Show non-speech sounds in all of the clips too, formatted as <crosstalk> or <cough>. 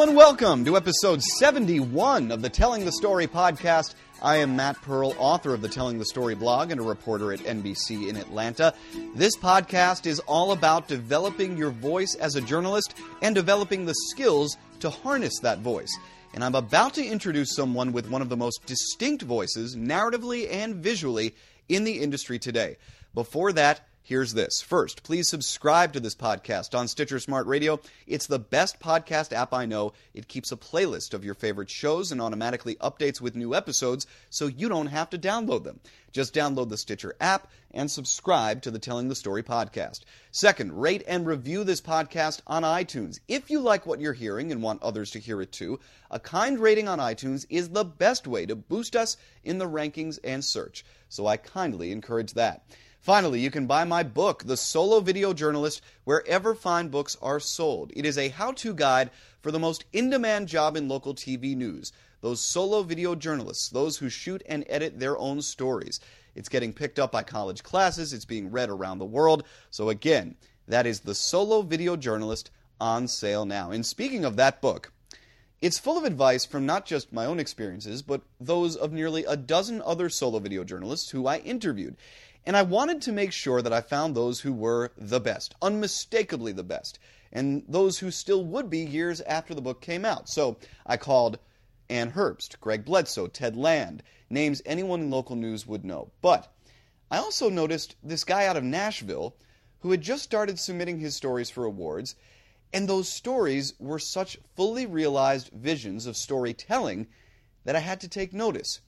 And welcome to episode 71 of the Telling the Story podcast. I am Matt Pearl, author of the Telling the Story blog and a reporter at NBC in Atlanta. This podcast is all about developing your voice as a journalist and developing the skills to harness that voice. And I'm about to introduce someone with one of the most distinct voices, narratively and visually, in the industry today. Before that, Here's this. First, please subscribe to this podcast on Stitcher Smart Radio. It's the best podcast app I know. It keeps a playlist of your favorite shows and automatically updates with new episodes so you don't have to download them. Just download the Stitcher app and subscribe to the Telling the Story podcast. Second, rate and review this podcast on iTunes. If you like what you're hearing and want others to hear it too, a kind rating on iTunes is the best way to boost us in the rankings and search. So I kindly encourage that. Finally, you can buy my book, The Solo Video Journalist, wherever fine books are sold. It is a how to guide for the most in demand job in local TV news those solo video journalists, those who shoot and edit their own stories. It's getting picked up by college classes, it's being read around the world. So, again, that is The Solo Video Journalist on sale now. And speaking of that book, it's full of advice from not just my own experiences, but those of nearly a dozen other solo video journalists who I interviewed. And I wanted to make sure that I found those who were the best, unmistakably the best, and those who still would be years after the book came out. So I called Ann Herbst, Greg Bledsoe, Ted Land, names anyone in local news would know. But I also noticed this guy out of Nashville who had just started submitting his stories for awards, and those stories were such fully realized visions of storytelling that I had to take notice.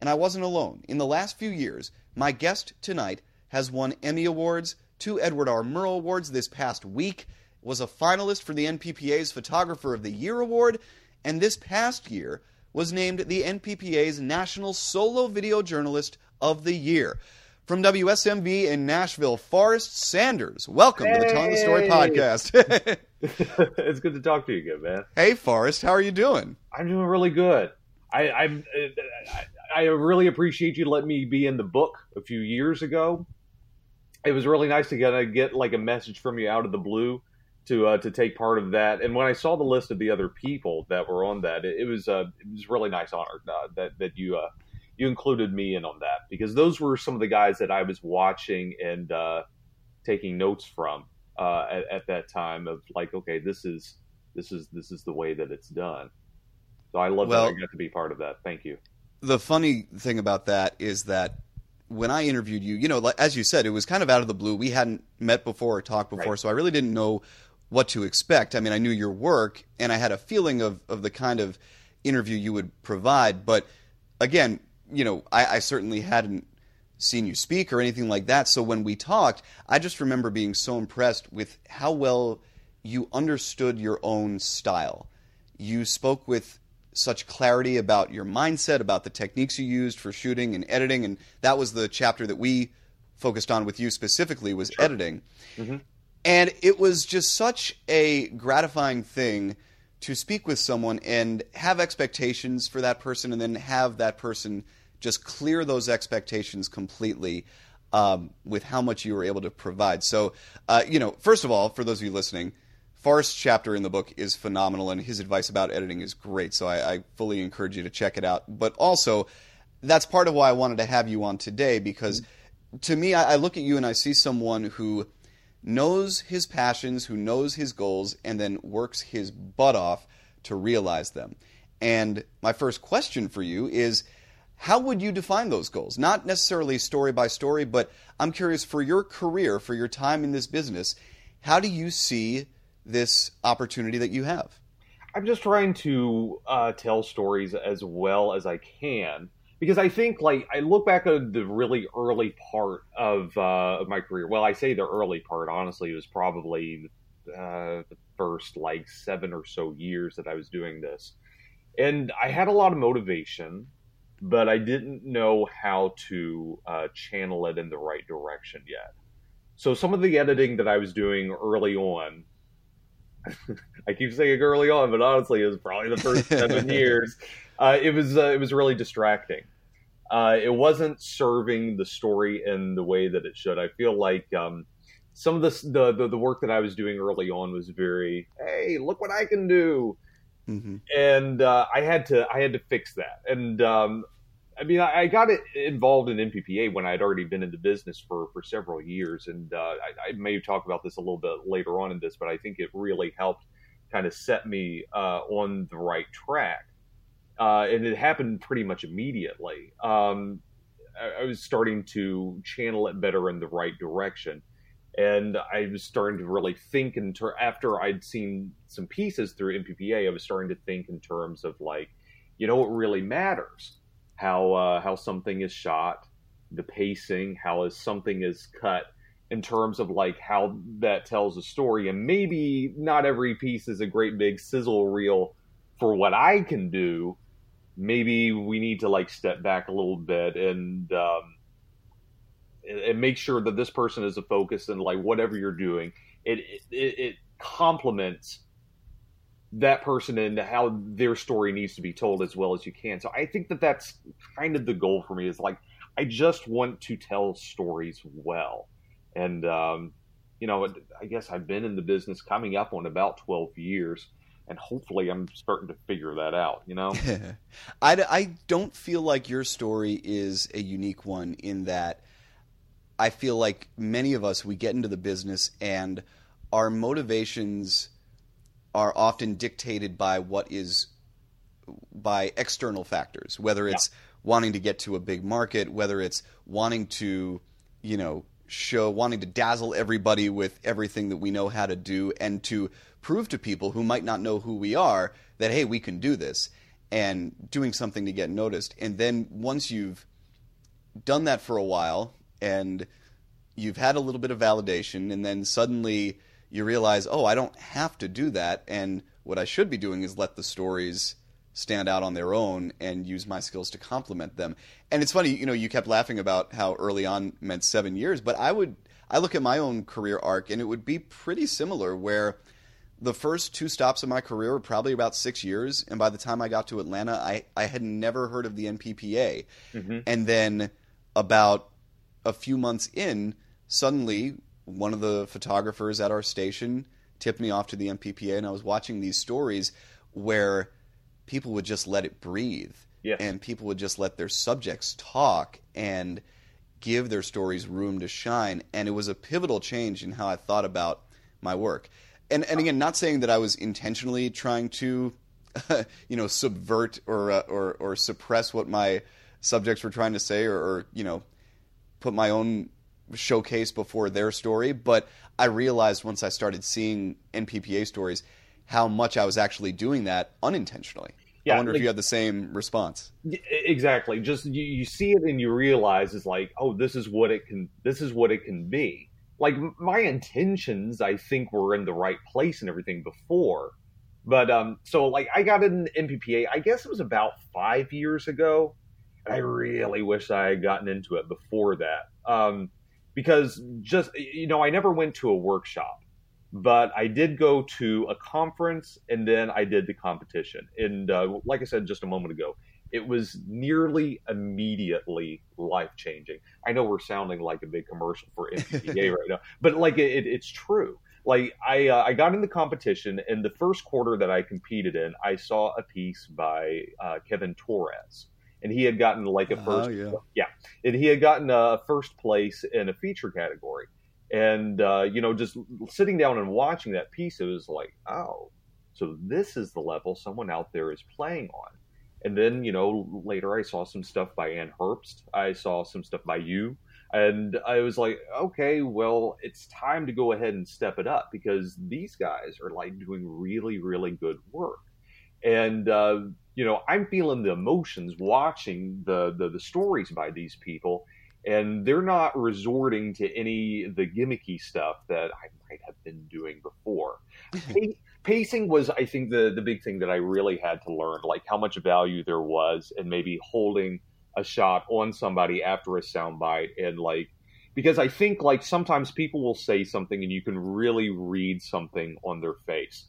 And I wasn't alone. In the last few years, my guest tonight has won Emmy Awards, two Edward R. Murrow Awards this past week, was a finalist for the NPPA's Photographer of the Year Award, and this past year was named the NPPA's National Solo Video Journalist of the Year. From WSMV in Nashville, Forrest Sanders. Welcome hey. to the Telling the Story podcast. <laughs> <laughs> it's good to talk to you again, man. Hey, Forrest, how are you doing? I'm doing really good. I, I'm, I, I really appreciate you letting me be in the book a few years ago. It was really nice to get get like a message from you out of the blue to uh, to take part of that. And when I saw the list of the other people that were on that, it, it was uh, it was really nice honor uh, that that you uh, you included me in on that because those were some of the guys that I was watching and uh, taking notes from uh, at, at that time of like, okay, this is this is this is the way that it's done. So I love well, that I got to be part of that. Thank you the funny thing about that is that when I interviewed you, you know, as you said, it was kind of out of the blue. We hadn't met before or talked before, right. so I really didn't know what to expect. I mean, I knew your work, and I had a feeling of, of the kind of interview you would provide. But again, you know, I, I certainly hadn't seen you speak or anything like that. So when we talked, I just remember being so impressed with how well you understood your own style. You spoke with such clarity about your mindset, about the techniques you used for shooting and editing, and that was the chapter that we focused on with you specifically was sure. editing. Mm-hmm. And it was just such a gratifying thing to speak with someone and have expectations for that person, and then have that person just clear those expectations completely. Um, with how much you were able to provide. So, uh, you know, first of all, for those of you listening, Forrest's chapter in the book is phenomenal, and his advice about editing is great. So I, I, fully encourage you to check it out. But also, that's part of why I wanted to have you on today because to me, I, I look at you and I see someone who knows his passions, who knows his goals, and then works his butt off to realize them. And my first question for you is how would you define those goals? Not necessarily story by story, but I'm curious for your career, for your time in this business, how do you see this opportunity that you have? I'm just trying to uh, tell stories as well as I can because I think like I look back at the really early part of, uh, my career. Well, I say the early part. Honestly, it was probably uh, the first like seven or so years that I was doing this, and I had a lot of motivation, but I didn't know how to uh, channel it in the right direction yet. So some of the editing that I was doing early on <laughs> I keep saying it early on, but honestly, it was probably the first seven <laughs> years. Uh, it was uh, it was really distracting. Uh, it wasn't serving the story in the way that it should. I feel like um, some of this, the, the the work that I was doing early on was very, hey, look what I can do, mm-hmm. and uh, I had to I had to fix that. And um, I mean, I, got involved in NPPA when I had already been in the business for for several years, and uh, I, I, may talk about this a little bit later on in this, but I think it really helped kind of set me uh, on the right track. Uh, and it happened pretty much immediately. Um, I, I was starting to channel it better in the right direction and I was starting to really think in ter- after I'd seen some pieces through NPPA, I was starting to think in terms of like, you know, what really matters, how uh, how something is shot, the pacing, how is something is cut, in terms of like how that tells a story, and maybe not every piece is a great big sizzle reel for what I can do. Maybe we need to like step back a little bit and um, and make sure that this person is a focus and like whatever you're doing, it it, it complements that person and how their story needs to be told as well as you can. So I think that that's kind of the goal for me is like I just want to tell stories well, and um, you know I guess I've been in the business coming up on about twelve years. And hopefully, I'm starting to figure that out. You know, <laughs> I, I don't feel like your story is a unique one in that I feel like many of us we get into the business and our motivations are often dictated by what is by external factors, whether it's yeah. wanting to get to a big market, whether it's wanting to, you know, show wanting to dazzle everybody with everything that we know how to do and to prove to people who might not know who we are that hey, we can do this and doing something to get noticed. And then once you've done that for a while and you've had a little bit of validation, and then suddenly you realize, oh, I don't have to do that, and what I should be doing is let the stories stand out on their own and use my skills to complement them. And it's funny, you know, you kept laughing about how early on meant seven years, but I would I look at my own career arc and it would be pretty similar where the first two stops of my career were probably about six years, and by the time I got to Atlanta, I, I had never heard of the NPPA. Mm-hmm. And then about a few months in, suddenly one of the photographers at our station tipped me off to the NPPA, and I was watching these stories where people would just let it breathe, yes. and people would just let their subjects talk and give their stories room to shine, and it was a pivotal change in how I thought about my work. And and again, not saying that I was intentionally trying to, <laughs> you know, subvert or uh, or or suppress what my subjects were trying to say, or, or you know, put my own showcase before their story. But I realized once I started seeing NPPA stories how much I was actually doing that unintentionally. Yeah, I wonder like, if you had the same response. Exactly. Just you, you see it and you realize it's like, oh, this is what it can. This is what it can be. Like my intentions, I think were in the right place and everything before. But um, so like I got an NPPA. I guess it was about five years ago, and I really wish I had gotten into it before that. Um, because just you know I never went to a workshop, but I did go to a conference and then I did the competition. And uh, like I said just a moment ago, it was nearly immediately life changing. I know we're sounding like a big commercial for <laughs> NPPA right now, but like it, it's true. Like I, uh, I got in the competition, and the first quarter that I competed in, I saw a piece by uh, Kevin Torres, and he had gotten like a first, oh, yeah. yeah, and he had gotten a first place in a feature category. And uh, you know, just sitting down and watching that piece, it was like, oh, so this is the level someone out there is playing on. And then, you know, later I saw some stuff by Ann Herbst. I saw some stuff by you. And I was like, okay, well, it's time to go ahead and step it up because these guys are like doing really, really good work. And uh, you know, I'm feeling the emotions watching the, the, the stories by these people, and they're not resorting to any the gimmicky stuff that I might have been doing before. <laughs> Pacing was, I think, the the big thing that I really had to learn, like how much value there was, and maybe holding a shot on somebody after a soundbite, and like because I think like sometimes people will say something and you can really read something on their face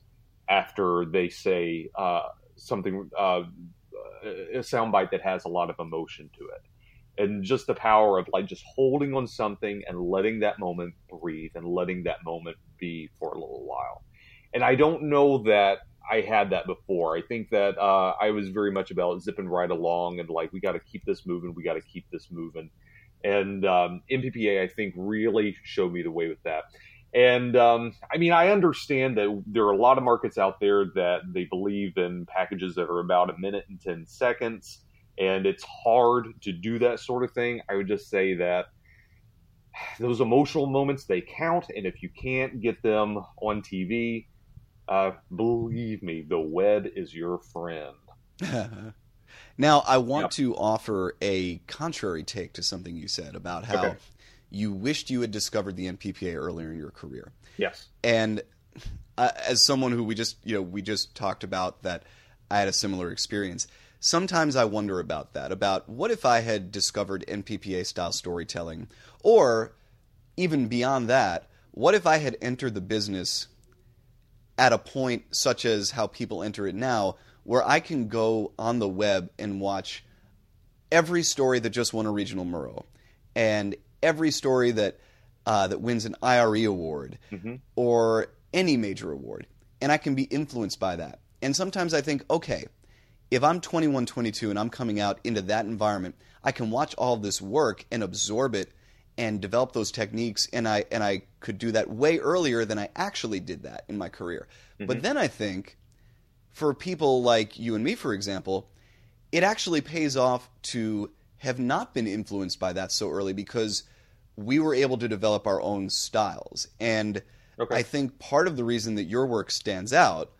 after they say uh, something uh, a soundbite that has a lot of emotion to it and just the power of like just holding on something and letting that moment breathe and letting that moment be for a little while and i don't know that i had that before. I think that uh, I was very much about zipping right along and like we got to keep this moving, we got to keep this moving. And um, NPPA, I think, really showed me the way with that. And um, I mean, I understand that there are a lot of markets out there that they believe in packages that are about a minute and 10 seconds, and it's hard to do that sort of thing. I would just say that those emotional moments, they count, and if you can't get them on TV, uh, believe me, the web is your friend. <laughs> now, I want yep. to offer a contrary take to something you said about how okay. You wished you had discovered the NPPA earlier in your career. Yes. And uh, as someone who we just, you know, we just talked about that I had a similar experience. Sometimes I wonder about that. About what if I had discovered NPPA style storytelling, or even beyond that, what if I had entered the business at a point such as how people enter it now, where I can go on the web and watch every story that just won a regional Murrow, and every story that uh, that wins an IRE award mm-hmm. or any major award, and I can be influenced by that. And sometimes I think, okay, if I'm 21, 22, and I'm coming out into that environment, I can watch all this work and absorb it and develop those techniques and I and I could do that way earlier than I actually did that in my career. Mm-hmm. But then I think for people like you and me for example, it actually pays off to have not been influenced by that so early because we were able to develop our own styles. And okay. I think part of the reason that your work stands out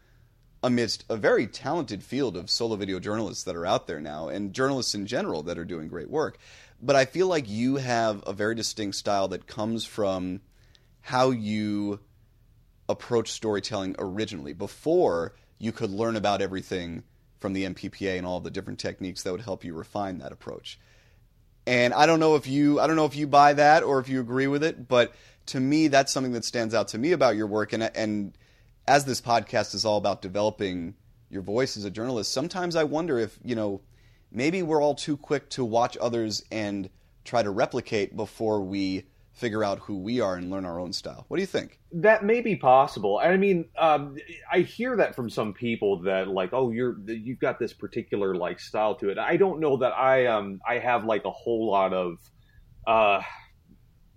amidst a very talented field of solo video journalists that are out there now and journalists in general that are doing great work but I feel like you have a very distinct style that comes from how you approach storytelling originally before you could learn about everything from the NPPA and all the different techniques that would help you refine that approach. And I don't know if you I don't know if you buy that or if you agree with it, but to me that's something that stands out to me about your work and and as this podcast is all about developing your voice as a journalist, sometimes I wonder if, you know, maybe we're all too quick to watch others and try to replicate before we figure out who we are and learn our own style. What do you think? That may be possible. I mean, um, I hear that from some people that like, oh, you're you've got this particular like style to it. I don't know that I um I have like a whole lot of uh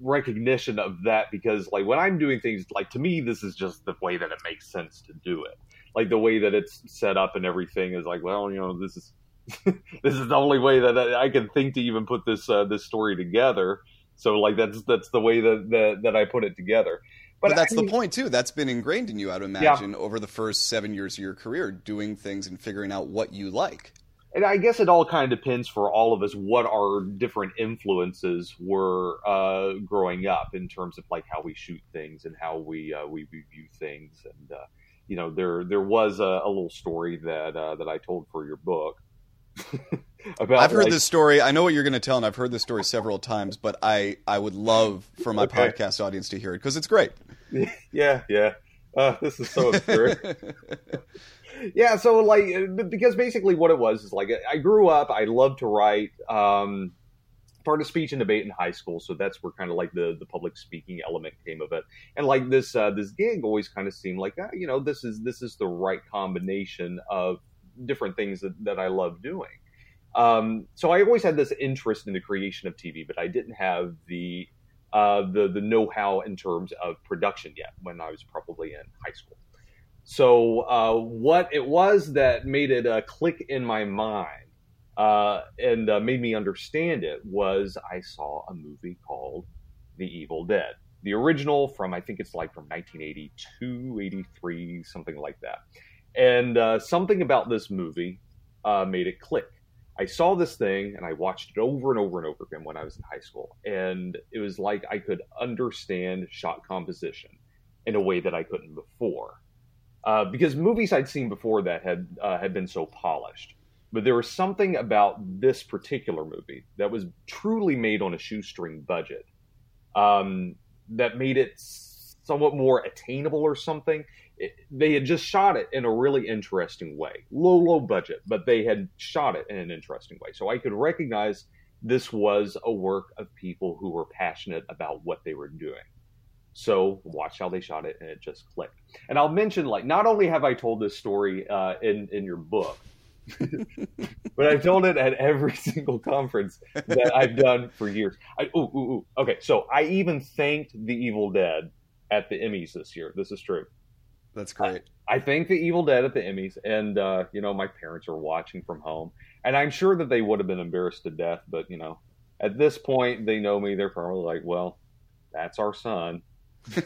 recognition of that because like when I'm doing things like to me this is just the way that it makes sense to do it. Like the way that it's set up and everything is like, well, you know, this is <laughs> this is the only way that I can think to even put this uh, this story together. So like that's that's the way that that, that I put it together. But, but that's I mean, the point too. That's been ingrained in you, I'd imagine, yeah. over the first seven years of your career, doing things and figuring out what you like. And I guess it all kind of depends for all of us what our different influences were uh, growing up in terms of like how we shoot things and how we uh, we view things. And uh, you know, there there was a, a little story that uh, that I told for your book <laughs> about I've heard like, this story. I know what you're going to tell, and I've heard this story several times. But I I would love for my okay. podcast audience to hear it because it's great. <laughs> Yeah, yeah. Uh, this is so obscure. <laughs> yeah, so like because basically what it was is like I grew up. I loved to write. Um, part of speech and debate in high school, so that's where kind of like the the public speaking element came of it. And like this uh, this gig always kind of seemed like uh, you know this is this is the right combination of different things that, that I love doing. Um, so I always had this interest in the creation of TV, but I didn't have the uh, the the know how in terms of production yet when I was probably in high school. So uh, what it was that made it uh, click in my mind uh, and uh, made me understand it was I saw a movie called The Evil Dead, the original from I think it's like from 1982, 83, something like that. And uh, something about this movie made it click. I saw this thing and I watched it over and over and over again when I was in high school. And it was like I could understand shot composition in a way that I couldn't before. Uh, because movies I'd seen before that had uh, had been so polished, but there was something about this particular movie that was truly made on a shoestring budget um, that made it somewhat more attainable or something it, they had just shot it in a really interesting way. Low, low budget, but they had shot it in an interesting way. So I could recognize this was a work of people who were passionate about what they were doing. So watch how they shot it, and it just clicked. And I'll mention, like, not only have I told this story uh, in in your book, <laughs> but I've told it at every <laughs> single conference that I've done for years. I, ooh, ooh, ooh. Okay, so I even thanked The Evil Dead at the Emmys this year. This is true. That's great. I, I thanked The Evil Dead at the Emmys, and uh, you know my parents are watching from home, and I'm sure that they would have been embarrassed to death. But you know, at this point, they know me. They're probably like, "Well, that's our son." <laughs>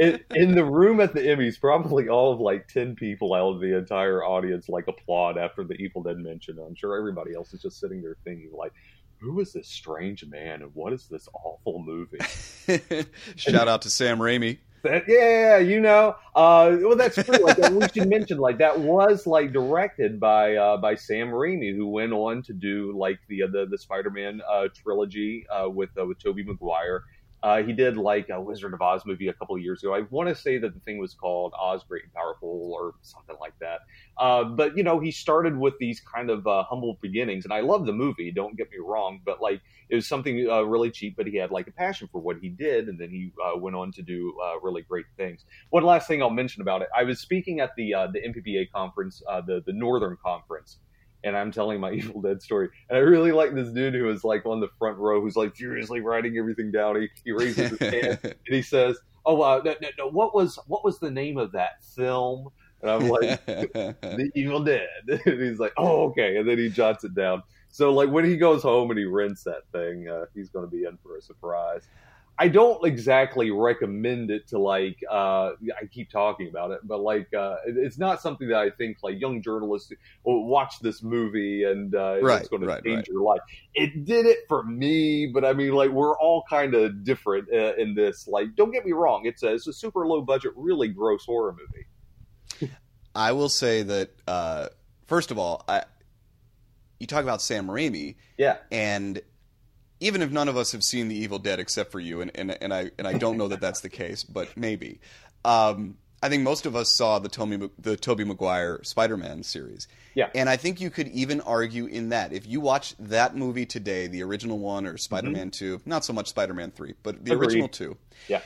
in, in, the room at the Emmys, probably all of like ten people out of the entire audience like applaud after the Evil Dead mention. I'm sure everybody else is just sitting there thinking like, "Who is this strange man and what is this awful movie?" <laughs> Shout out to Sam Raimi. That, yeah, you know. Uh, well, that's true. Like, we should mention, like that was like directed by uh, by Sam Raimi, who went on to do like the the, the Spider Man uh, trilogy uh, with uh, with Tobey Maguire uh, he did like a Wizard of Oz movie a couple of years ago. I want to say that the thing was called Oz Great and Powerful or something like that. Uh, but you know, he started with these kind of uh, humble beginnings, and I love the movie. Don't get me wrong, but like it was something uh, really cheap, but he had like a passion for what he did, and then he uh, went on to do uh, really great things. One last thing I'll mention about it: I was speaking at the the NPPA conference, the the Northern Conference and I'm telling my <laughs> Evil Dead story. And I really like this dude who is like on the front row who's like furiously writing everything down. He, he raises his hand <laughs> and he says, "Oh, uh, no, no, no, what was what was the name of that film?" And I'm like, <laughs> "The Evil Dead." and he's like, "Oh, okay." And then he jots it down. So like when he goes home and he rents that thing, uh, he's going to be in for a surprise. I don't exactly recommend it to like. Uh, I keep talking about it, but like, uh, it's not something that I think like young journalists will watch this movie and uh, right, it's going to change right. your life. It did it for me, but I mean, like, we're all kind of different uh, in this. Like, don't get me wrong; it's a it's a super low budget, really gross horror movie. I will say that uh, first of all, I you talk about Sam Raimi, yeah, and even if none of us have seen The Evil Dead except for you, and, and, and I and I don't know that that's the case, but maybe. Um, I think most of us saw the Tobey the Tobey Maguire Spider-Man series. Yeah. And I think you could even argue in that if you watch that movie today, the original one or Spider-Man mm-hmm. 2, not so much Spider-Man 3, but the Agreed. original 2. Yeah.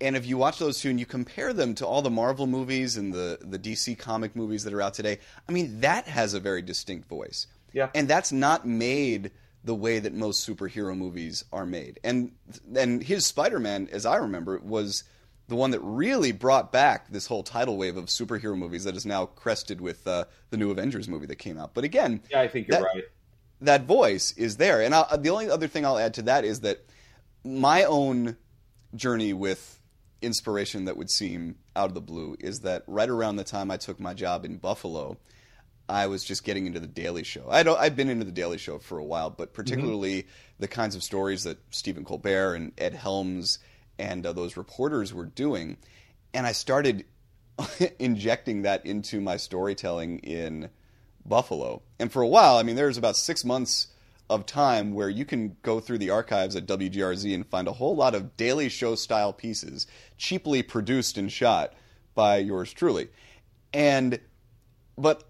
And if you watch those two and you compare them to all the Marvel movies and the the DC comic movies that are out today, I mean that has a very distinct voice. Yeah. And that's not made the way that most superhero movies are made. And and his Spider-Man, as I remember, was the one that really brought back this whole tidal wave of superhero movies that is now crested with uh, the new Avengers movie that came out. But again, yeah, I think you're that, right. That voice is there, and i the only other thing I'll add to that is that my own journey with inspiration that would seem out of the blue is that right around the time I took my job in Buffalo, I was just getting into the Daily Show. I'd, I'd been into the Daily Show for a while, but particularly mm-hmm. the kinds of stories that Stephen Colbert and Ed Helms and uh, those reporters were doing. And I started <laughs> injecting that into my storytelling in Buffalo. And for a while, I mean, there's about six months of time where you can go through the archives at WGRZ and find a whole lot of Daily Show style pieces, cheaply produced and shot by yours truly. And, but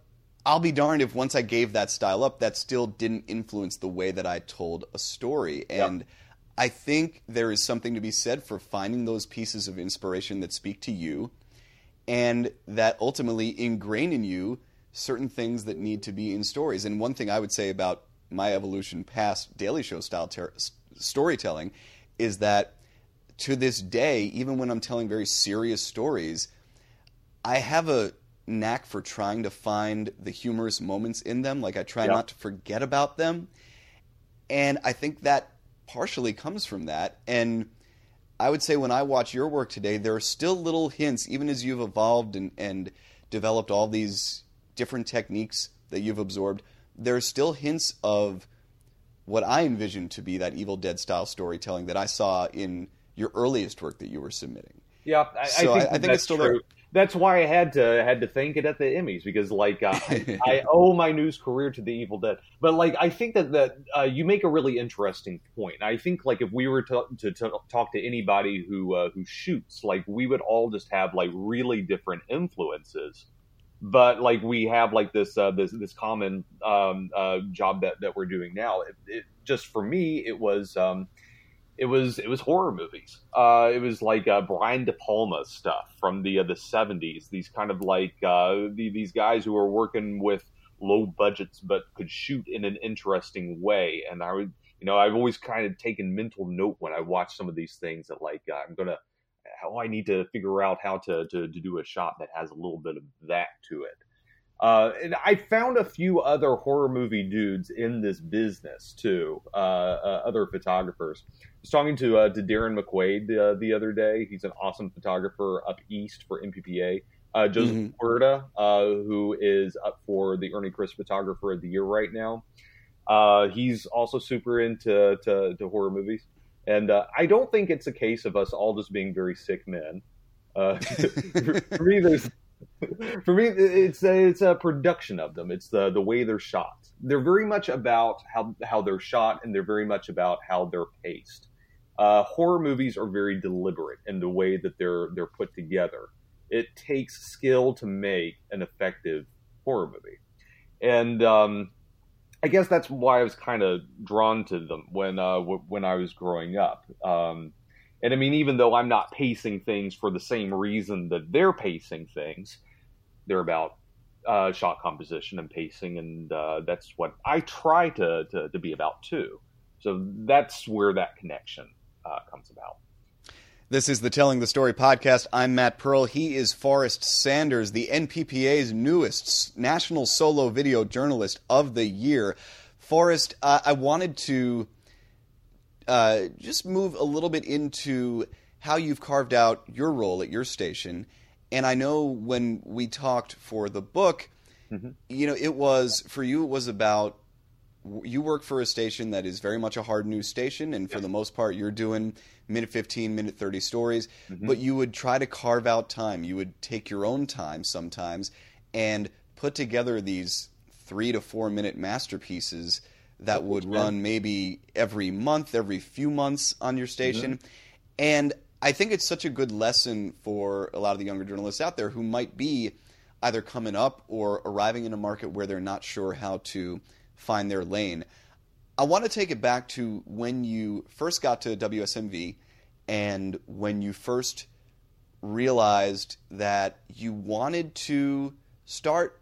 I'll be darned if once I gave that style up, that still didn't influence the way that I told a story. And yep. I think there is something to be said for finding those pieces of inspiration that speak to you and that ultimately ingrain in you certain things that need to be in stories. And one thing I would say about my evolution past Daily Show style ter- storytelling is that to this day, even when I'm telling very serious stories, I have a knack for trying to find the humorous moments in them. Like I try not to forget about them. And I think that partially comes from that. And I would say when I watch your work today, there are still little hints, even as you've evolved and, and developed all these different techniques that you've absorbed, there are still hints of what I envision to be that Evil Dead style storytelling that I saw in your earliest work that you were submitting. Yeah, I, so I think, I, I think it's still true. there that's why I had to had to thank it at the Emmys because like uh, I, <laughs> I, owe my news career to The Evil Dead. But like I think that that uh, you make a really interesting point. I think like if we were to to, to talk to anybody who uh, who shoots, like we would all just have like really different influences. But like we have like this uh, this this common um, uh, job that that we're doing now. It, it, just for me, it was. Um, it was it was horror movies. Uh, it was like uh, Brian De Palma stuff from the uh, the seventies. These kind of like uh, the, these guys who were working with low budgets but could shoot in an interesting way. And I would, you know, I've always kind of taken mental note when I watch some of these things that like uh, I'm gonna, how I need to figure out how to, to to do a shot that has a little bit of that to it. Uh, and I found a few other horror movie dudes in this business too, uh, uh, other photographers. I was talking to uh, to Darren McQuaid uh, the other day. He's an awesome photographer up east for NPPA. Uh, Joseph mm-hmm. Puerta, who is up for the Ernie Crisp Photographer of the Year right now. he's also super into to, to horror movies, and I don't think it's a case of us all just being very sick men. <laughs> for me, there's <laughs> for me, it's a, it's a production of them. It's the the way they're shot. They're very much about how how they're shot, and they're very much about how they're paced. Uh, horror movies are very deliberate in the way that they're they're put together. It takes skill to make an effective horror movie, and um, I guess that's why I was kind of drawn to them when uh, w- when I was growing up. Um, and I mean, even though I'm not pacing things for the same reason that they're pacing things, they're about uh, shot composition and pacing, and uh, that's what I try to, to, to be about too. So that's where that connection uh, comes about. This is the Telling the Story podcast. I'm Matt Pearl. He is Forrest Sanders, the NPPA's newest national solo video journalist of the year. Forrest, uh, I wanted to uh, just move a little bit into how you've carved out your role at your station. And I know when we talked for the book, mm-hmm. you know, it was for you, it was about you work for a station that is very much a hard news station, and for yeah. the most part, you're doing minute 15, minute 30 stories, mm-hmm. but you would try to carve out time. You would take your own time sometimes and put together these three to four minute masterpieces that would run maybe every month, every few months on your station. Mm-hmm. And I think it's such a good lesson for a lot of the younger journalists out there who might be either coming up or arriving in a market where they're not sure how to find their lane. I want to take it back to when you first got to WSMV and when you first realized that you wanted to start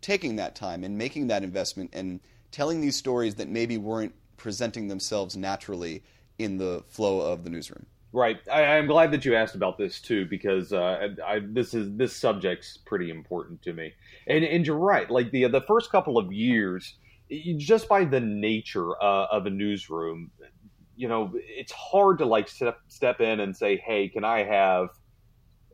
taking that time and making that investment and telling these stories that maybe weren't presenting themselves naturally in the flow of the newsroom. Right. I, am glad that you asked about this too, because uh, I, this is this subject's pretty important to me. And, and you're right. Like the the first couple of years, just by the nature uh, of a newsroom, you know, it's hard to like step step in and say, "Hey, can I have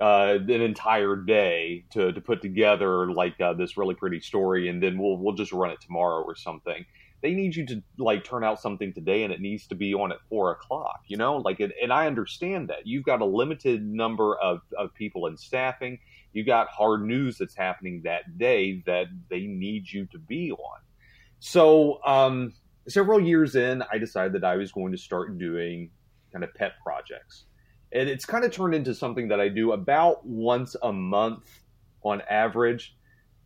uh, an entire day to, to put together like uh, this really pretty story, and then we'll we'll just run it tomorrow or something. They need you to like turn out something today, and it needs to be on at four o'clock. You know, like, it, and I understand that you've got a limited number of of people in staffing. You got hard news that's happening that day that they need you to be on. So, um, several years in, I decided that I was going to start doing kind of pet projects and it's kind of turned into something that I do about once a month on average.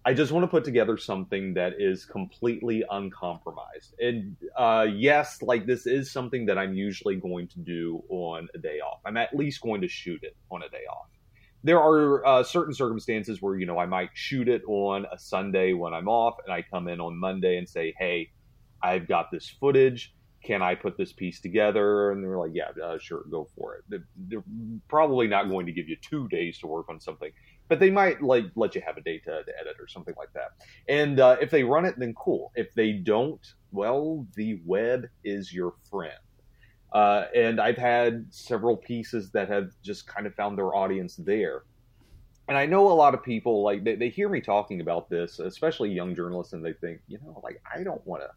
I just want to put together something that is completely uncompromised. And uh, yes, like this is something that I'm usually going to do on a day off. I'm at least going to shoot it on a day off. There are uh, certain circumstances where, you know, I might shoot it on a Sunday when I'm off and I come in on Monday and say, hey, I've got this footage can I put this piece together? And they're like, yeah, uh, sure, go for it. They're probably not going to give you two days to work on something, but they might like let you have a day to, to edit or something like that. And uh, if they run it, then cool. If they don't, well, the web is your friend. Uh, and I've had several pieces that have just kind of found their audience there. And I know a lot of people like they, they hear me talking about this, especially young journalists, and they think, you know, like I don't want to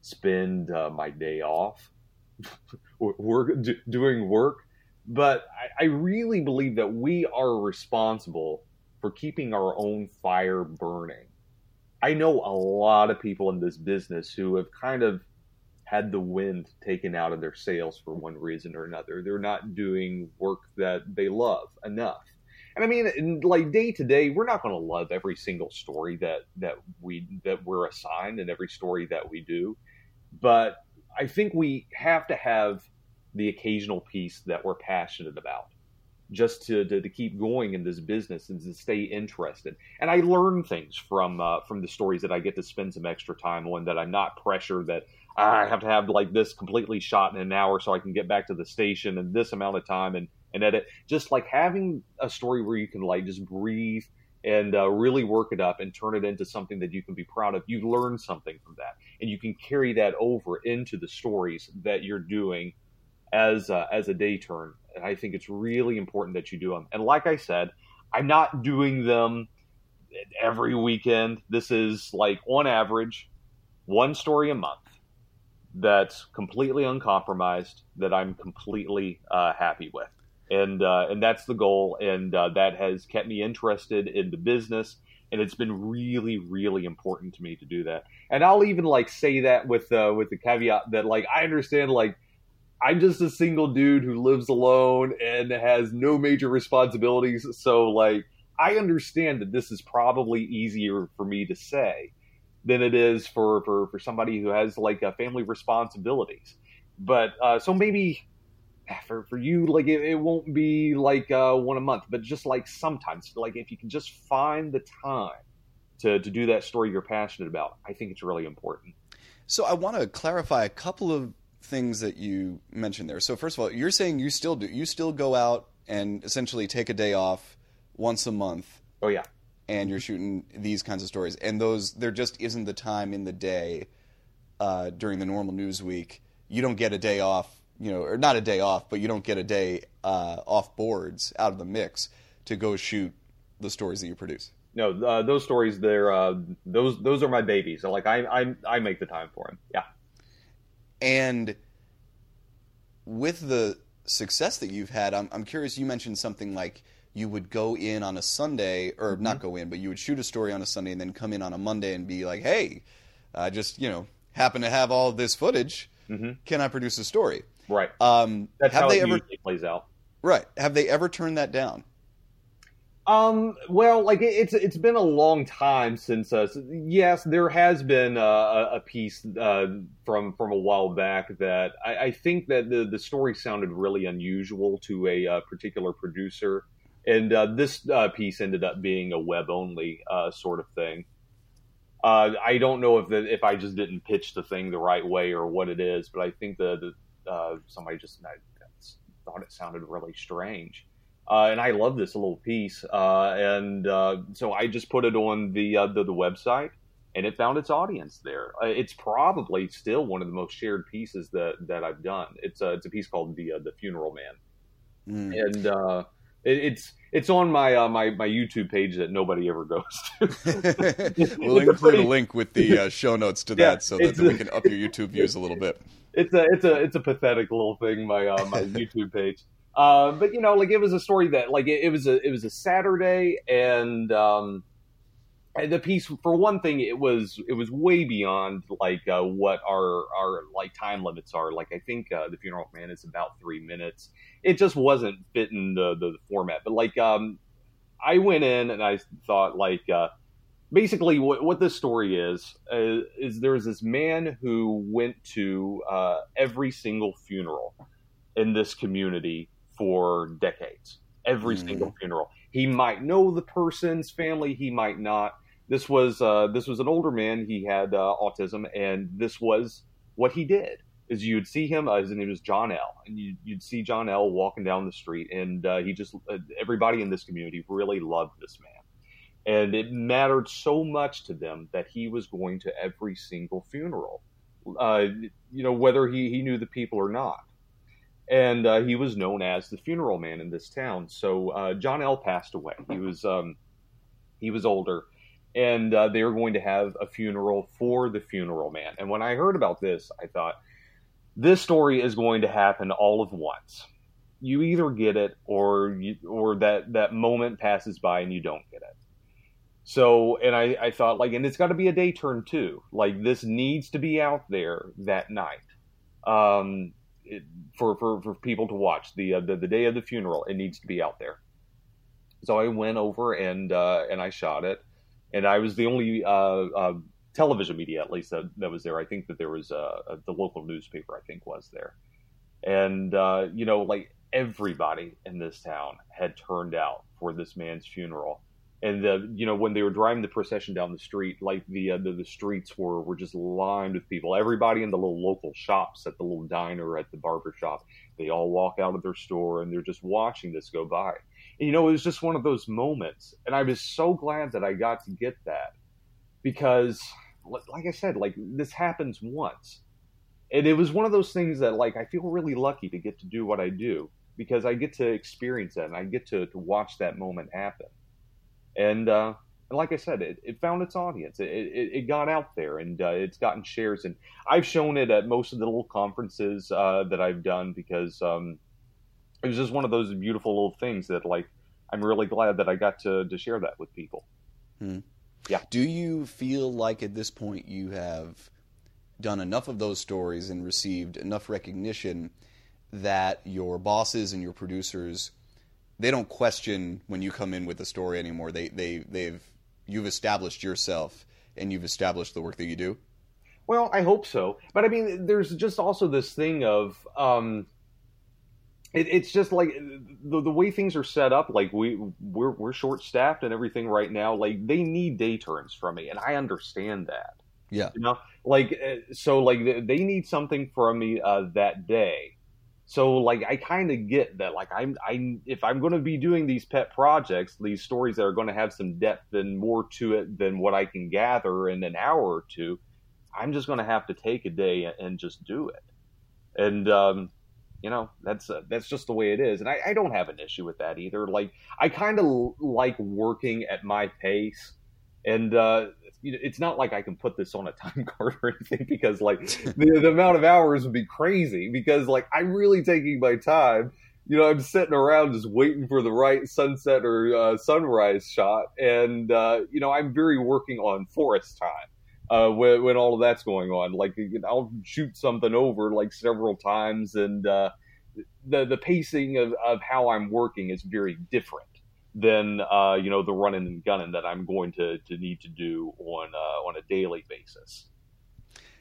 spend uh, my day off <laughs> work, doing work. But I, I really believe that we are responsible for keeping our own fire burning. I know a lot of people in this business who have kind of had the wind taken out of their sails for one reason or another. They're not doing work that they love enough. And I mean, like day to day, we're not going to love every single story that that we that we're assigned and every story that we do but I think we have to have the occasional piece that we're passionate about just to, to, to, keep going in this business and to stay interested. And I learn things from uh, from the stories that I get to spend some extra time on. That I'm not pressured that I have to have like this completely shot in an hour so I can get back to the station in this amount of time and and edit. Just like having a story where you can like just breathe and uh, really work it up and turn it into something that you can be proud of. You learn something from that, and you can carry that over into the stories that you're doing as uh, as a day turn and I think it's really important that you do them. And like I said, I'm not doing them every weekend. This is like on average one story a month that's completely uncompromised that I'm completely uh, happy with. And uh, and that's the goal, and uh, that has kept me interested in the business, and it's been really, really important to me to do that. And I'll even like say that with uh, with the caveat that like I understand like I'm just a single dude who lives alone and has no major responsibilities. So, like, I understand that this is probably easier for me to say than it is for for, for somebody who has like family responsibilities. But uh, so maybe for for you, like it, it won't be like uh, one a month, but just like sometimes, like if you can just find the time to to do that story you're passionate about, I think it's really important. So I want to clarify a couple of things that you mentioned there. So first of all, you're saying you still do you still go out and essentially take a day off once a month. Oh yeah. And you're shooting these kinds of stories, and those there just isn't the time in the day uh, during the normal news week. You don't get a day off, you know, or not a day off, but you don't get a day uh, off boards out of the mix to go shoot the stories that you produce. No, uh, those stories, they're uh, those those are my babies. So like I I I make the time for them. Yeah. And with the success that you've had, I'm, I'm curious. You mentioned something like you would go in on a Sunday, or mm-hmm. not go in, but you would shoot a story on a Sunday and then come in on a Monday and be like, "Hey, I just you know happen to have all this footage. Mm-hmm. Can I produce a story?" Right. Um, That's have how they it ever plays out. Right. Have they ever turned that down? Um, well, like it's it's been a long time since. Uh, yes, there has been uh, a piece uh, from from a while back that I, I, think that the the story sounded really unusual to a uh, particular producer, and uh, this uh, piece ended up being a web only sort of thing. I don't know if the, if I just didn't pitch the thing the right way or what it is, but I think the, the somebody just I, thought it sounded really strange. Uh, and I love this little piece. Uh, and uh, so I just put it on the, uh, the, the website, and it found its audience there. Uh, it's probably still one of the most shared pieces that that I've done. It's a it's a piece called the uh, the Funeral Man, mm. and it, it's it's on my my my YouTube page that nobody ever goes to. <laughs> <laughs> we'll include pretty, a link with the show notes to that so that, that we can up your YouTube views a little bit. It's a it's a it's a pathetic little thing. My my <laughs> YouTube page. Uh, but you know, like it was a story that like it, it was a it was a Saturday, and um, the piece for one thing, it was it was way beyond like uh, what our our like time limits are. Like I think uh, the funeral man is about three minutes. It just wasn't fitting the the, the format. But like um, I went in and I thought like uh, basically what, what this story is uh, is there's this man who went to uh, every single funeral in this community for decades. Every mm. single funeral, he might know the person's family, he might not. This was uh, this was an older man. He had uh, autism, and this was what he did. Is you'd see him. Uh, his name was John L. And you, would see John L. walking down the street, and uh, he just uh, everybody in this community really loved this man, and it mattered so much to them that he was going to every single funeral. Uh, you know whether he, he knew the people or not and he was known as the funeral man in this town. So John L. passed away. He was um, he was older, and uh, they were going to have a funeral for the funeral man. And when I heard about this, I thought this story is going to happen all of once. You either get it, or you, or that that moment passes by and you don't get it. So, and I, I thought like, and it's got to be a day turn too. Like this needs to be out there that night. Um, it, for, for, for people to watch the, uh, the the day of the funeral. It needs to be out there. So I went over and uh, and I shot it, and I was the only uh, uh television media, at least that, that was there. I think that there was uh, uh, the local newspaper. I think was there, and uh, you know, like everybody in this town had turned out for this man's funeral. And the you know when they were driving the procession down the street, like the the, the streets were were just lined with people. Everybody in the little local shops, at the little diner, at the barber shop, they all walk out of their store and they're just watching this go by. And, you know, it was just one of those moments, and I was so glad that I got to get that because, like I said, like this happens once, and it was one of those things that like I feel really lucky to get to do what I do because I get to experience that and I get to, to watch that moment happen. And, uh, and like I said, it, it found its audience. It, it, it got out there and uh, it's gotten shares. And I've shown it at most of the little conferences uh, that I've done because um, it was just one of those beautiful little things that, like, I'm really glad that I got to, to share that with people. Hmm. Yeah. Do you feel like at this point you have done enough of those stories and received enough recognition that your bosses and your producers they don't question when you come in with a story anymore. They they they've you've established yourself and you've established the work that you do. Well, I hope so, but I mean, there's just also this thing of um, it, it's just like the, the way things are set up. Like we we're we're short staffed and everything right now. Like they need day turns from me, and I understand that. Yeah, you know, like uh, so, like they need something from me uh, that day so like I kind of get that like I'm I if I'm going to be doing these pet projects, these stories that are going to have some depth and more to it than what I can gather in an hour or two, I'm just going to have to take a day and just do it. And um, you know that's uh, that's just the way it is, and I, I don't have an issue with that either. Like I kind of like working at my pace, and uh, it's not like I can put this on a time <laughs> card or anything because like <laughs> the, the amount of hours would be crazy because like I'm really taking my time. You know, I'm sitting around just waiting for the right sunset or uh, sunrise shot, and uh, you know, I'm very working on forest time uh, when, when all of that's going on. Like, I'll shoot something over like several times, and uh, the the pacing of, of how I'm working is very different than uh, you know the running and gunning that I'm going to, to need to do on uh, on a daily basis.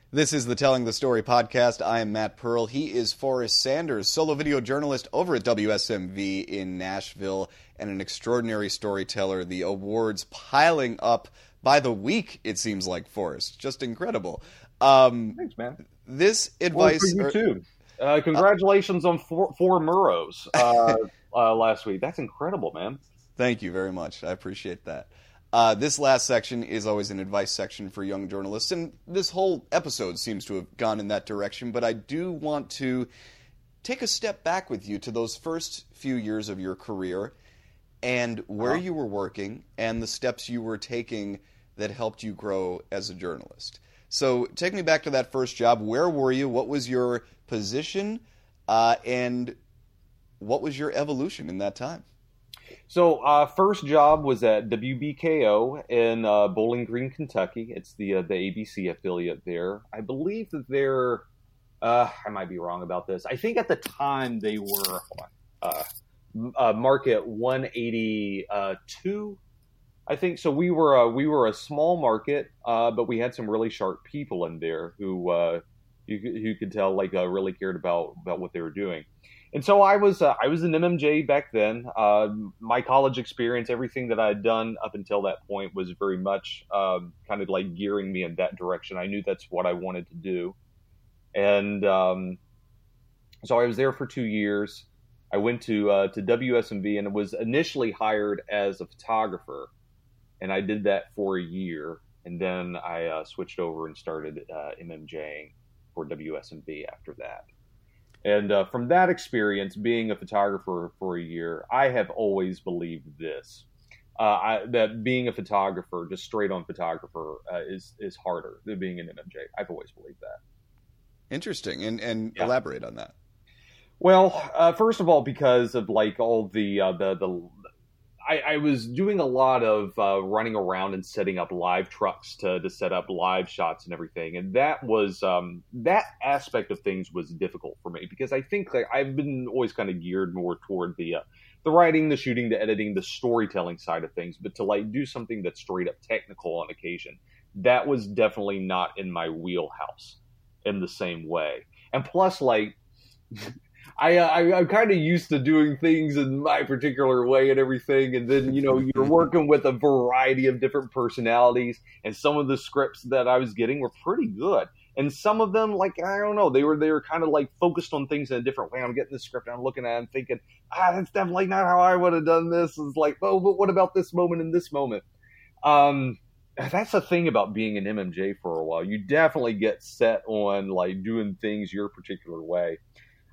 This is the Telling the Story podcast. I am Matt Pearl. He is Forrest Sanders, solo video journalist over at WSMV in Nashville, and an extraordinary storyteller. The awards piling up by the week, it seems like, Forrest. Just incredible. Um, Thanks, man. This advice. Well, for you too. Uh, congratulations uh, on four, four Murrows uh, <laughs> uh, last week. That's incredible, man. Thank you very much. I appreciate that. Uh, this last section is always an advice section for young journalists, and this whole episode seems to have gone in that direction. But I do want to take a step back with you to those first few years of your career and where uh-huh. you were working and the steps you were taking that helped you grow as a journalist. So take me back to that first job. Where were you? What was your position? Uh, and what was your evolution in that time? So, uh, first job was at WBKO in uh, Bowling Green, Kentucky. It's the uh, the ABC affiliate there. I believe that they're. Uh, I might be wrong about this. I think at the time they were uh, uh, market 182. I think so. We were we were a small market, but we had some really sharp people in there who you could tell like really cared about about what they were doing and so I was uh, I was an MMJ back then. Uh, my college experience, everything that I had done up until that point, was very much um, kind of like gearing me in that direction. I knew that's what I wanted to do, and um, so I was there for two years. I went to uh, to WSMV and was initially hired as a photographer, and I did that for a year, and then I uh, switched over and started uh, MMJing for WSMV after that. And uh, from that experience, being a photographer for a year, I have always believed this: uh, I, that being a photographer, just straight on photographer, uh, is is harder than being an MMJ. I've always believed that. Interesting, and and yeah. elaborate on that. Well, uh, first of all, because of like all the uh, the the I, I, was doing a lot of uh, running around and setting up live trucks to, to set up live shots and everything, and that was um, that aspect of things was difficult for me because I think like I've been always kind of geared more toward the uh, the writing, the shooting, the editing, the storytelling side of things, but to like do something that's straight up technical on occasion, that was definitely not in my wheelhouse in the same way. And plus, like <laughs> I, uh, I I'm kind of used to doing things in my particular way and everything, and then you know you're <laughs> working with a variety of different personalities, and some of the scripts that I was getting were pretty good, and some of them like I don't know they were they were kind of like focused on things in a different way. I'm getting the script and I'm looking at it and thinking ah that's definitely not how I would have done this. It's like oh but what about this moment and this moment? Um, that's the thing about being an MMJ for a while. You definitely get set on like doing things your particular way.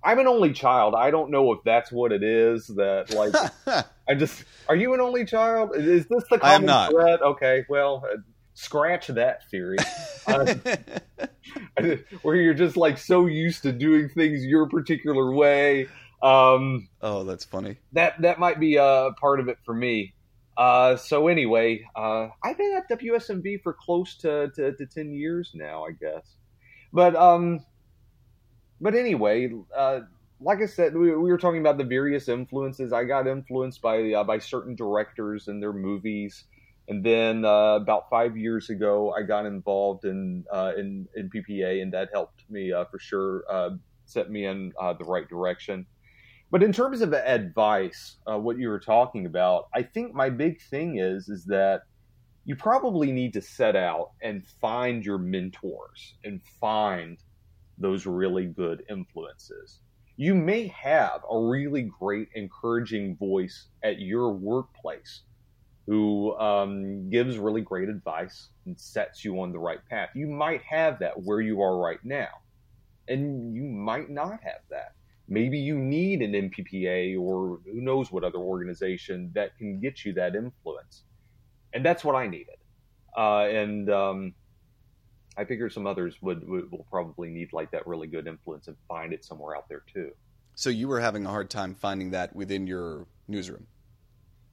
I'm an only child. I don't know if that's what it is. That like, <laughs> I just are you an only child? Is this the common thread? Okay, well, uh, scratch that theory. <laughs> Uh, <laughs> where you're just like so used to doing things your particular way. Um, oh, that's funny. that that might be a uh, part of it for me. Uh, so anyway, uh, I've been at WSMV for close to, to, to ten years now, I guess. But um, but anyway, uh, like I said, we, we were talking about the various influences. I got influenced by uh, by certain directors and their movies, and then uh, about five years ago, I got involved in uh, in in PPA, and that helped me uh, for sure, uh, set me in the right direction. But in terms of advice, what you were talking about, I think my big thing is is that you probably need to set out and find your mentors and find those really good influences. You may have a really great, encouraging voice at your workplace who um, gives really great advice and sets you on the right path. You might have that where you are right now, and you might not have that maybe you need an NPPA or who knows what other organization that can get you that influence. And that's what I needed. Uh, and um, I figure some others would, would will probably need like that really good influence and find it somewhere out there too. So you were having a hard time finding that within your newsroom.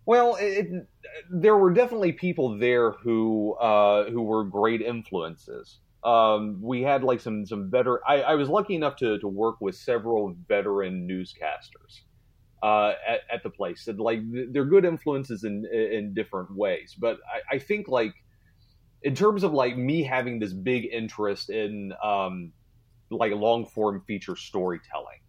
Well, it, there were definitely people there who uh, who were great influences um, we had like some some veteran. I, I, was lucky enough to to work with several veteran newscasters uh, at, at, the place. And like they're good influences in in different ways. But I, I, think like in terms of like me having this big interest in um, like long form feature storytelling.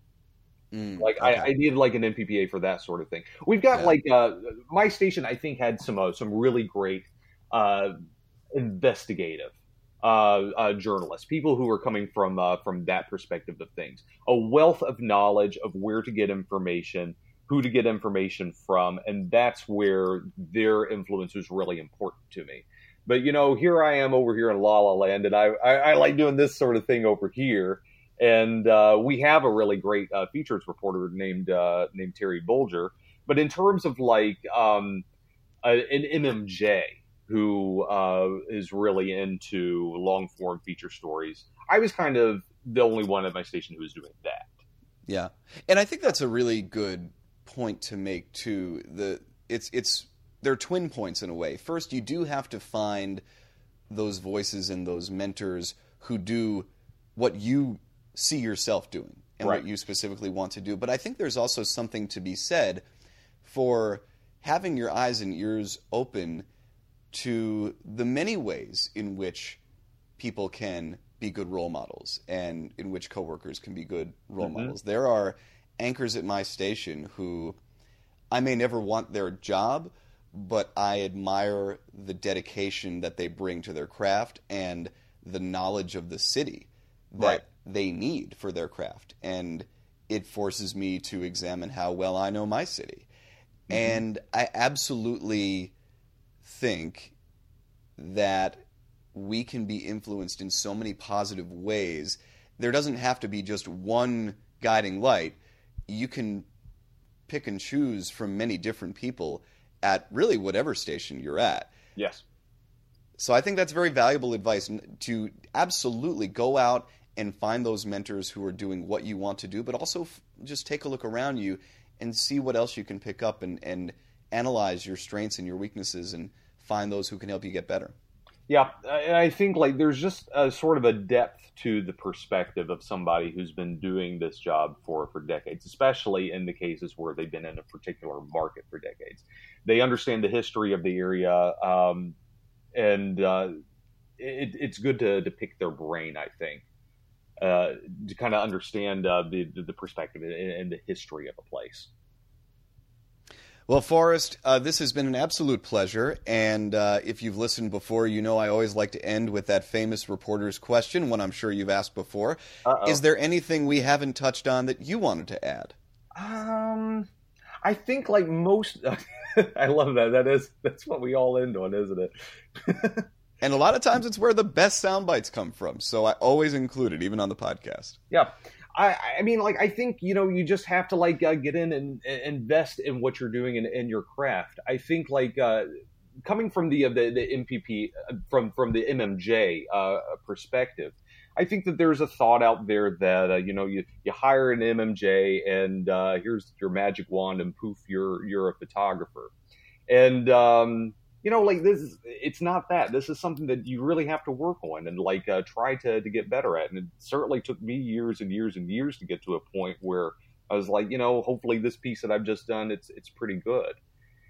Mm, like okay. I, I needed like an NPPA for that sort of thing. We've got yeah. like uh, my station. I think had some uh, some really great uh, investigative uh, uh, journalists, people who are coming from uh, from that perspective of things, a wealth of knowledge of where to get information, who to get information from, and that's where their influence was really important to me. But you know, here I am over here in La La Land, and I I, I like doing this sort of thing over here. And uh, we have a really great uh, features reporter named uh, named Terry Bulger. But in terms of like um, an MMJ, who uh, is really into long form feature stories. I was kind of the only one at my station who was doing that. Yeah, and I think that's a really good point to make too. The it's it's they're twin points in a way. First, you do have to find those voices and those mentors who do what you see yourself doing and right. what you specifically want to do. But I think there's also something to be said for having your eyes and ears open to the many ways in which people can be good role models and in which coworkers can be good role mm-hmm. models. There are anchors at my station who I may never want their job, but I admire the dedication that they bring to their craft and the knowledge of the city that right. they need for their craft. And it forces me to examine how well I know my city. Mm-hmm. And I absolutely think that we can be influenced in so many positive ways. There doesn't have to be just one guiding light. You can pick and choose from many different people at really whatever station you're at. Yes. So I think that's very valuable advice to absolutely go out and find those mentors who are doing what you want to do, but also f- just take a look around you and see what else you can pick up and, and analyze your strengths and your weaknesses and find those who can help you get better. Yeah, I think like there's just a sort of a depth to the perspective of somebody who's been doing this job for for decades, especially in the cases where they've been in a particular market for decades. They understand the history of the area, um, and uh, it, it's good to, to pick their brain. I think. uh, to kind of understand uh, the the perspective and, and the history of a place. Well, Forrest, uh, this has been an absolute pleasure. And uh, if you've listened before, you know I always like to end with that famous reporter's question, one I'm sure you've asked before. Uh-oh. Is there anything we haven't touched on that you wanted to add? Um, I think like most. <laughs> I love that. That is that's what we all end on, isn't it? <laughs> and a lot of times it's where the best sound bites come from. So I always include it, even on the podcast. Yeah. I, I mean, like, I think, you know, you just have to, like, uh, get in and, and, invest in what you're doing in, in your craft. I think, like, uh, coming from the, uh, the, the MPP, uh, from, from the MMJ uh, perspective, I think that there's a thought out there that, uh, you know, you, you hire an MMJ and here's your magic wand and poof, you're, you're a photographer. And, um, you know, like this is, it's not that. This is something that you really have to work on and like uh, try to, to get better at. And it certainly took me years and years and years to get to a point where I was like, you know, hopefully this piece that I've just done, it's, it's pretty good.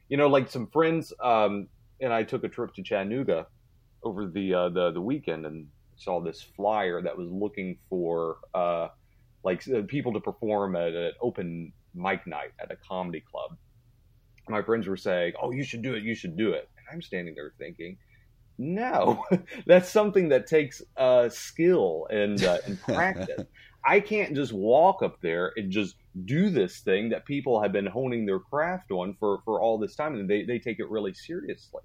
You know, like some friends, um, and I took a trip to Chattanooga over the, uh, the, the weekend and saw this flyer that was looking for, uh, like uh, people to perform at an open mic night at a comedy club. My friends were saying, "Oh, you should do it. You should do it." I'm standing there thinking, no, <laughs> that's something that takes uh, skill and, uh, and <laughs> practice. I can't just walk up there and just do this thing that people have been honing their craft on for, for all this time, and they, they take it really seriously.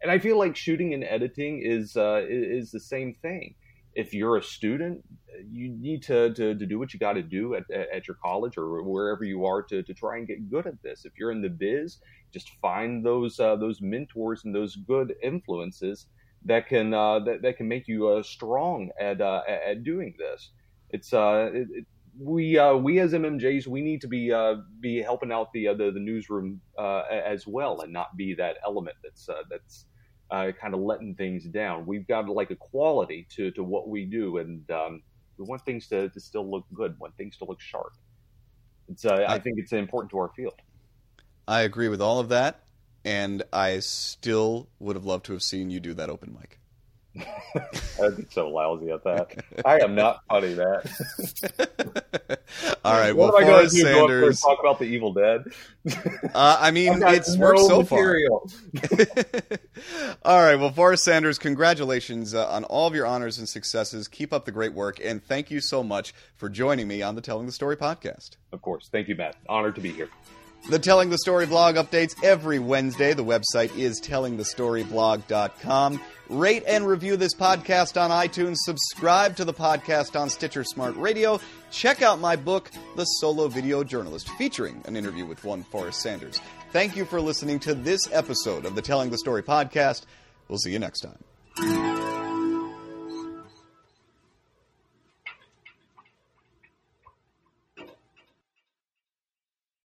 And I feel like shooting and editing is uh, is the same thing. If you're a student, you need to, to, to do what you got to do at, at your college or wherever you are to, to try and get good at this. If you're in the biz, just find those uh, those mentors and those good influences that can uh, that, that can make you uh, strong at uh, at doing this. It's uh, it, it, we uh, we as MMJs we need to be be helping out the the, the, newsroom as well and not be that element that's that's kind of letting things down. We've got like a quality to, to what we do, and um, we want things to, to still look good, want things to look sharp. It's I think it's important to our field. I agree with all of that, and I still would have loved to have seen you do that open mic. <laughs> I'd be so lousy at that. I am not funny, that. All right. What well, am I going to do? Sanders, talk about the Evil Dead? Uh, I mean, <laughs> it's no worked so material. far. <laughs> all right. Well, Forrest Sanders, congratulations uh, on all of your honors and successes. Keep up the great work, and thank you so much for joining me on the Telling the Story podcast. Of course. Thank you, Matt. Honored to be here. The Telling the Story blog updates every Wednesday. The website is tellingthestoryblog.com. Rate and review this podcast on iTunes. Subscribe to the podcast on Stitcher Smart Radio. Check out my book, The Solo Video Journalist, featuring an interview with one Forrest Sanders. Thank you for listening to this episode of the Telling the Story podcast. We'll see you next time.